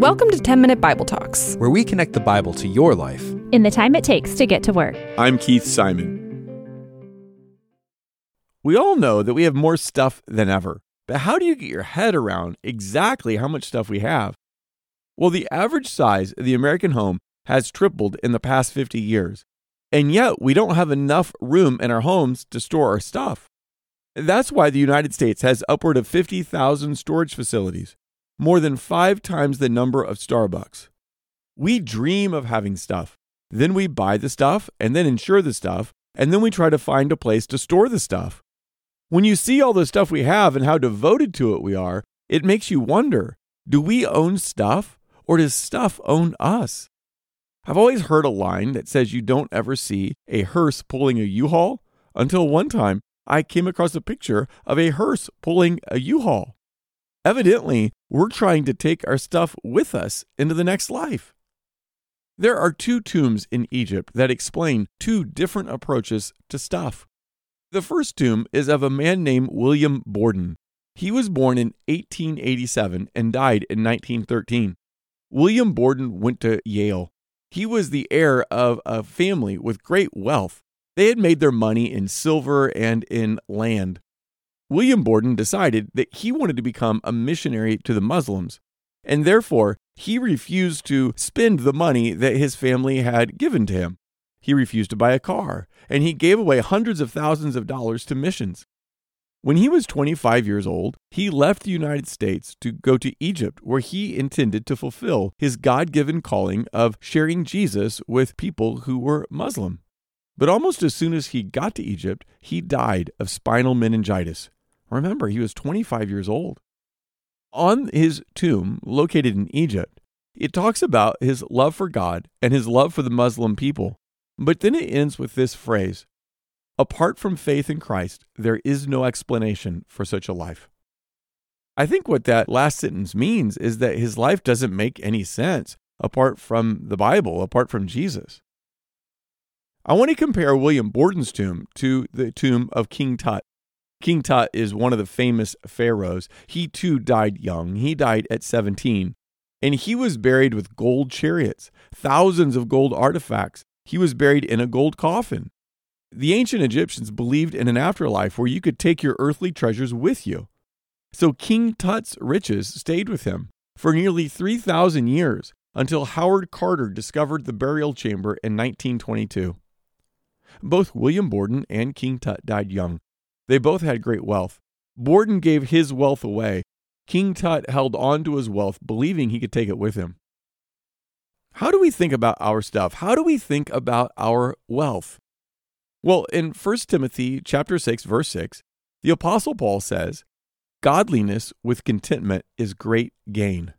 Welcome to 10 Minute Bible Talks. where we connect the Bible to your life. in the time it takes to get to work. I'm Keith Simon. We all know that we have more stuff than ever, but how do you get your head around exactly how much stuff we have? Well, the average size of the American home has tripled in the past 50 years, and yet we don't have enough room in our homes to store our stuff. That's why the United States has upward of 50,000 storage facilities, more than five times the number of Starbucks. We dream of having stuff. Then we buy the stuff and then insure the stuff, and then we try to find a place to store the stuff. When you see all the stuff we have and how devoted to it we are, it makes you wonder do we own stuff or does stuff own us? I've always heard a line that says you don't ever see a hearse pulling a U Haul until one time I came across a picture of a hearse pulling a U Haul. Evidently, we're trying to take our stuff with us into the next life. There are two tombs in Egypt that explain two different approaches to stuff. The first tomb is of a man named William Borden. He was born in 1887 and died in 1913. William Borden went to Yale. He was the heir of a family with great wealth. They had made their money in silver and in land. William Borden decided that he wanted to become a missionary to the Muslims, and therefore he refused to spend the money that his family had given to him. He refused to buy a car, and he gave away hundreds of thousands of dollars to missions. When he was 25 years old, he left the United States to go to Egypt, where he intended to fulfill his God given calling of sharing Jesus with people who were Muslim. But almost as soon as he got to Egypt, he died of spinal meningitis. Remember, he was 25 years old. On his tomb, located in Egypt, it talks about his love for God and his love for the Muslim people. But then it ends with this phrase Apart from faith in Christ, there is no explanation for such a life. I think what that last sentence means is that his life doesn't make any sense apart from the Bible, apart from Jesus. I want to compare William Borden's tomb to the tomb of King Tut. King Tut is one of the famous pharaohs. He too died young. He died at 17. And he was buried with gold chariots, thousands of gold artifacts. He was buried in a gold coffin. The ancient Egyptians believed in an afterlife where you could take your earthly treasures with you. So King Tut's riches stayed with him for nearly 3,000 years until Howard Carter discovered the burial chamber in 1922. Both William Borden and King Tut died young. They both had great wealth. Borden gave his wealth away. King Tut held on to his wealth, believing he could take it with him. How do we think about our stuff? How do we think about our wealth? Well, in 1 Timothy chapter 6 verse 6, the apostle Paul says, "Godliness with contentment is great gain."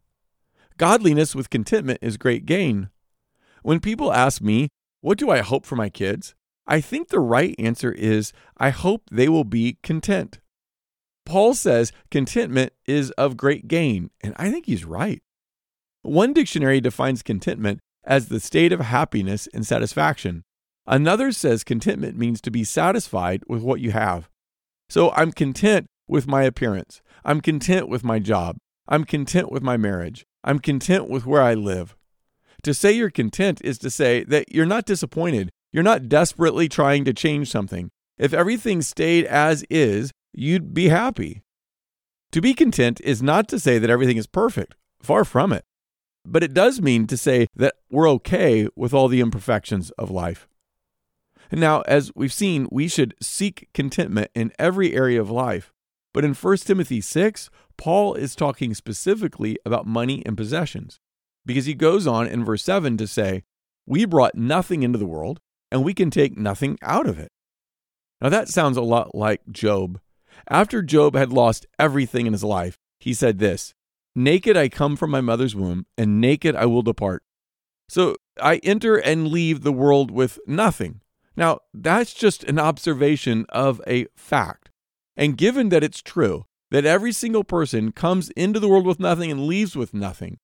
Godliness with contentment is great gain. When people ask me, "What do I hope for my kids?" I think the right answer is, "I hope they will be content." Paul says contentment is of great gain, and I think he's right. One dictionary defines contentment as the state of happiness and satisfaction. Another says contentment means to be satisfied with what you have. So I'm content with my appearance. I'm content with my job. I'm content with my marriage. I'm content with where I live. To say you're content is to say that you're not disappointed. You're not desperately trying to change something. If everything stayed as is, you'd be happy. To be content is not to say that everything is perfect. Far from it. But it does mean to say that we're okay with all the imperfections of life. Now, as we've seen, we should seek contentment in every area of life. But in 1 Timothy 6, Paul is talking specifically about money and possessions because he goes on in verse 7 to say, We brought nothing into the world, and we can take nothing out of it. Now, that sounds a lot like Job. After Job had lost everything in his life, he said this Naked I come from my mother's womb, and naked I will depart. So I enter and leave the world with nothing. Now, that's just an observation of a fact. And given that it's true that every single person comes into the world with nothing and leaves with nothing,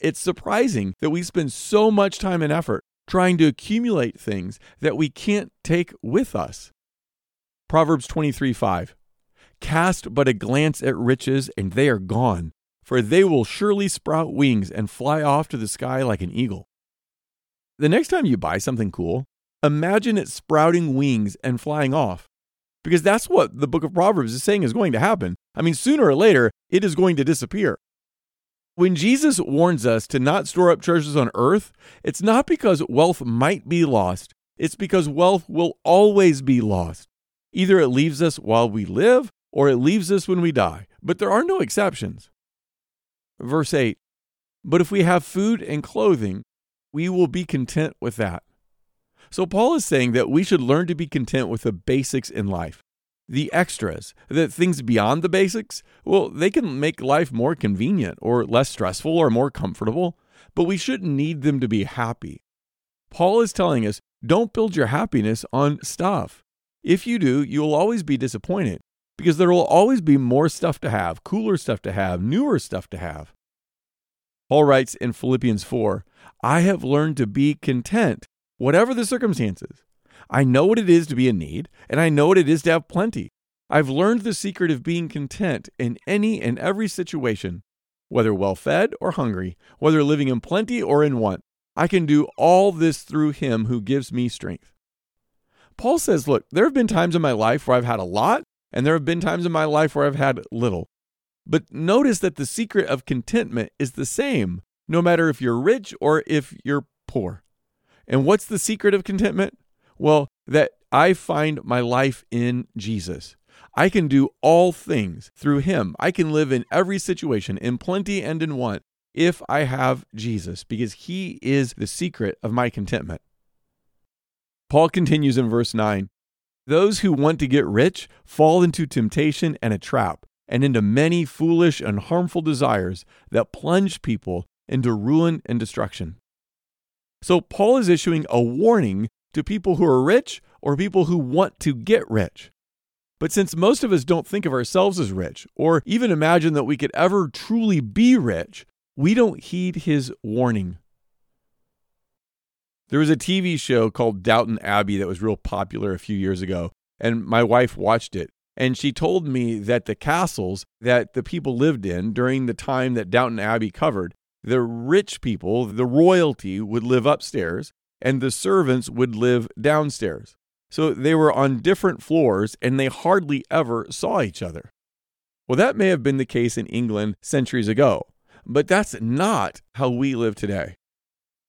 it's surprising that we spend so much time and effort trying to accumulate things that we can't take with us. Proverbs 23 5. Cast but a glance at riches, and they are gone, for they will surely sprout wings and fly off to the sky like an eagle. The next time you buy something cool, imagine it sprouting wings and flying off. Because that's what the book of Proverbs is saying is going to happen. I mean, sooner or later, it is going to disappear. When Jesus warns us to not store up treasures on earth, it's not because wealth might be lost, it's because wealth will always be lost. Either it leaves us while we live or it leaves us when we die, but there are no exceptions. Verse 8 But if we have food and clothing, we will be content with that. So, Paul is saying that we should learn to be content with the basics in life. The extras, the things beyond the basics, well, they can make life more convenient or less stressful or more comfortable, but we shouldn't need them to be happy. Paul is telling us don't build your happiness on stuff. If you do, you will always be disappointed because there will always be more stuff to have, cooler stuff to have, newer stuff to have. Paul writes in Philippians 4 I have learned to be content, whatever the circumstances. I know what it is to be in need, and I know what it is to have plenty. I've learned the secret of being content in any and every situation, whether well fed or hungry, whether living in plenty or in want. I can do all this through him who gives me strength. Paul says, Look, there have been times in my life where I've had a lot, and there have been times in my life where I've had little. But notice that the secret of contentment is the same, no matter if you're rich or if you're poor. And what's the secret of contentment? Well, that I find my life in Jesus. I can do all things through him. I can live in every situation, in plenty and in want, if I have Jesus, because he is the secret of my contentment. Paul continues in verse 9 those who want to get rich fall into temptation and a trap, and into many foolish and harmful desires that plunge people into ruin and destruction. So, Paul is issuing a warning to people who are rich or people who want to get rich. But since most of us don't think of ourselves as rich or even imagine that we could ever truly be rich, we don't heed his warning. There was a TV show called Downton Abbey that was real popular a few years ago, and my wife watched it. And she told me that the castles that the people lived in during the time that Downton Abbey covered, the rich people, the royalty, would live upstairs, and the servants would live downstairs. So they were on different floors and they hardly ever saw each other. Well, that may have been the case in England centuries ago, but that's not how we live today.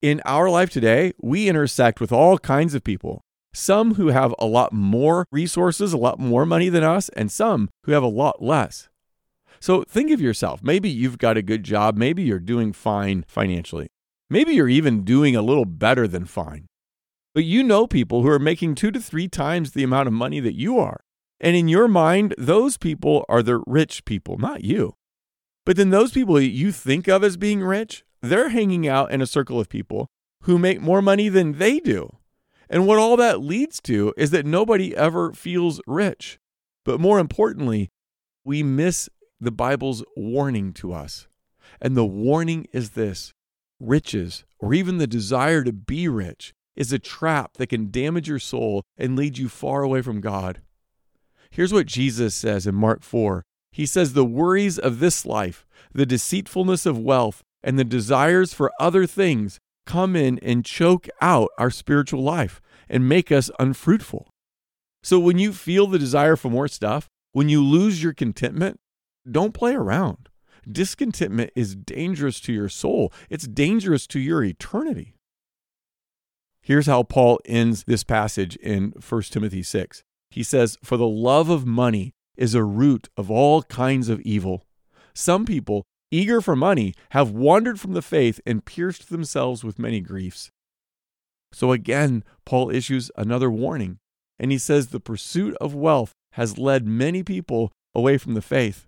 In our life today, we intersect with all kinds of people. Some who have a lot more resources, a lot more money than us, and some who have a lot less. So think of yourself. Maybe you've got a good job. Maybe you're doing fine financially. Maybe you're even doing a little better than fine. But you know people who are making two to three times the amount of money that you are. And in your mind, those people are the rich people, not you. But then those people you think of as being rich, they're hanging out in a circle of people who make more money than they do. And what all that leads to is that nobody ever feels rich. But more importantly, we miss the Bible's warning to us. And the warning is this riches, or even the desire to be rich, is a trap that can damage your soul and lead you far away from God. Here's what Jesus says in Mark 4 He says, The worries of this life, the deceitfulness of wealth, and the desires for other things come in and choke out our spiritual life and make us unfruitful. So when you feel the desire for more stuff, when you lose your contentment, don't play around. Discontentment is dangerous to your soul, it's dangerous to your eternity. Here's how Paul ends this passage in 1 Timothy 6. He says, For the love of money is a root of all kinds of evil. Some people eager for money, have wandered from the faith and pierced themselves with many griefs. So again, Paul issues another warning, and he says the pursuit of wealth has led many people away from the faith.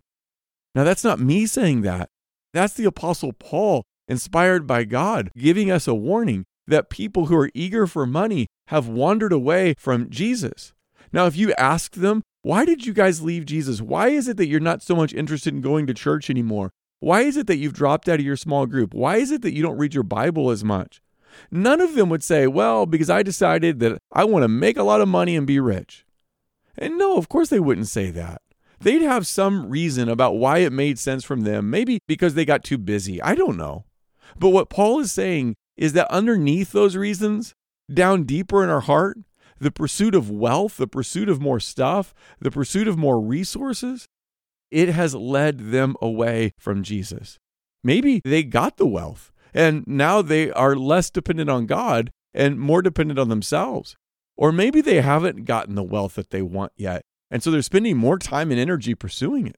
Now, that's not me saying that. That's the Apostle Paul, inspired by God, giving us a warning that people who are eager for money have wandered away from Jesus. Now, if you ask them, why did you guys leave Jesus? Why is it that you're not so much interested in going to church anymore? Why is it that you've dropped out of your small group? Why is it that you don't read your Bible as much? None of them would say, Well, because I decided that I want to make a lot of money and be rich. And no, of course they wouldn't say that. They'd have some reason about why it made sense from them, maybe because they got too busy. I don't know. But what Paul is saying is that underneath those reasons, down deeper in our heart, the pursuit of wealth, the pursuit of more stuff, the pursuit of more resources, it has led them away from Jesus. Maybe they got the wealth and now they are less dependent on God and more dependent on themselves. Or maybe they haven't gotten the wealth that they want yet, and so they're spending more time and energy pursuing it.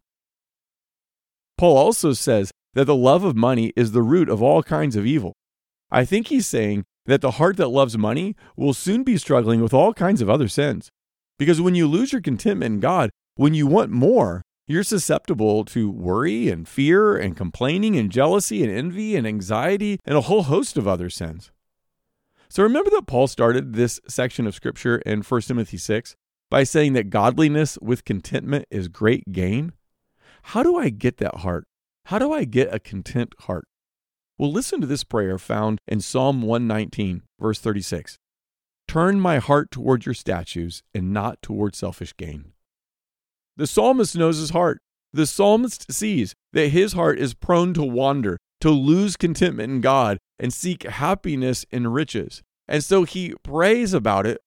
Paul also says that the love of money is the root of all kinds of evil. I think he's saying that the heart that loves money will soon be struggling with all kinds of other sins. Because when you lose your contentment in God, when you want more, you're susceptible to worry and fear and complaining and jealousy and envy and anxiety and a whole host of other sins. So remember that Paul started this section of scripture in 1 Timothy 6 by saying that godliness with contentment is great gain? How do I get that heart? How do I get a content heart? Well, listen to this prayer found in Psalm 119, verse 36. Turn my heart toward your statutes and not toward selfish gain. The psalmist knows his heart. The psalmist sees that his heart is prone to wander, to lose contentment in God, and seek happiness in riches. And so he prays about it.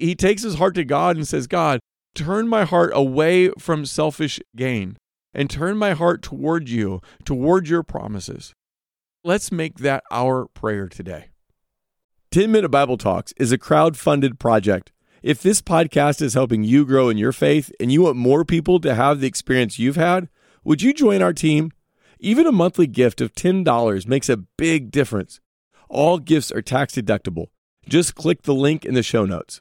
He takes his heart to God and says, God, turn my heart away from selfish gain and turn my heart toward you, toward your promises. Let's make that our prayer today. 10 Minute Bible Talks is a crowd funded project if this podcast is helping you grow in your faith and you want more people to have the experience you've had, would you join our team? Even a monthly gift of $10 makes a big difference. All gifts are tax deductible. Just click the link in the show notes.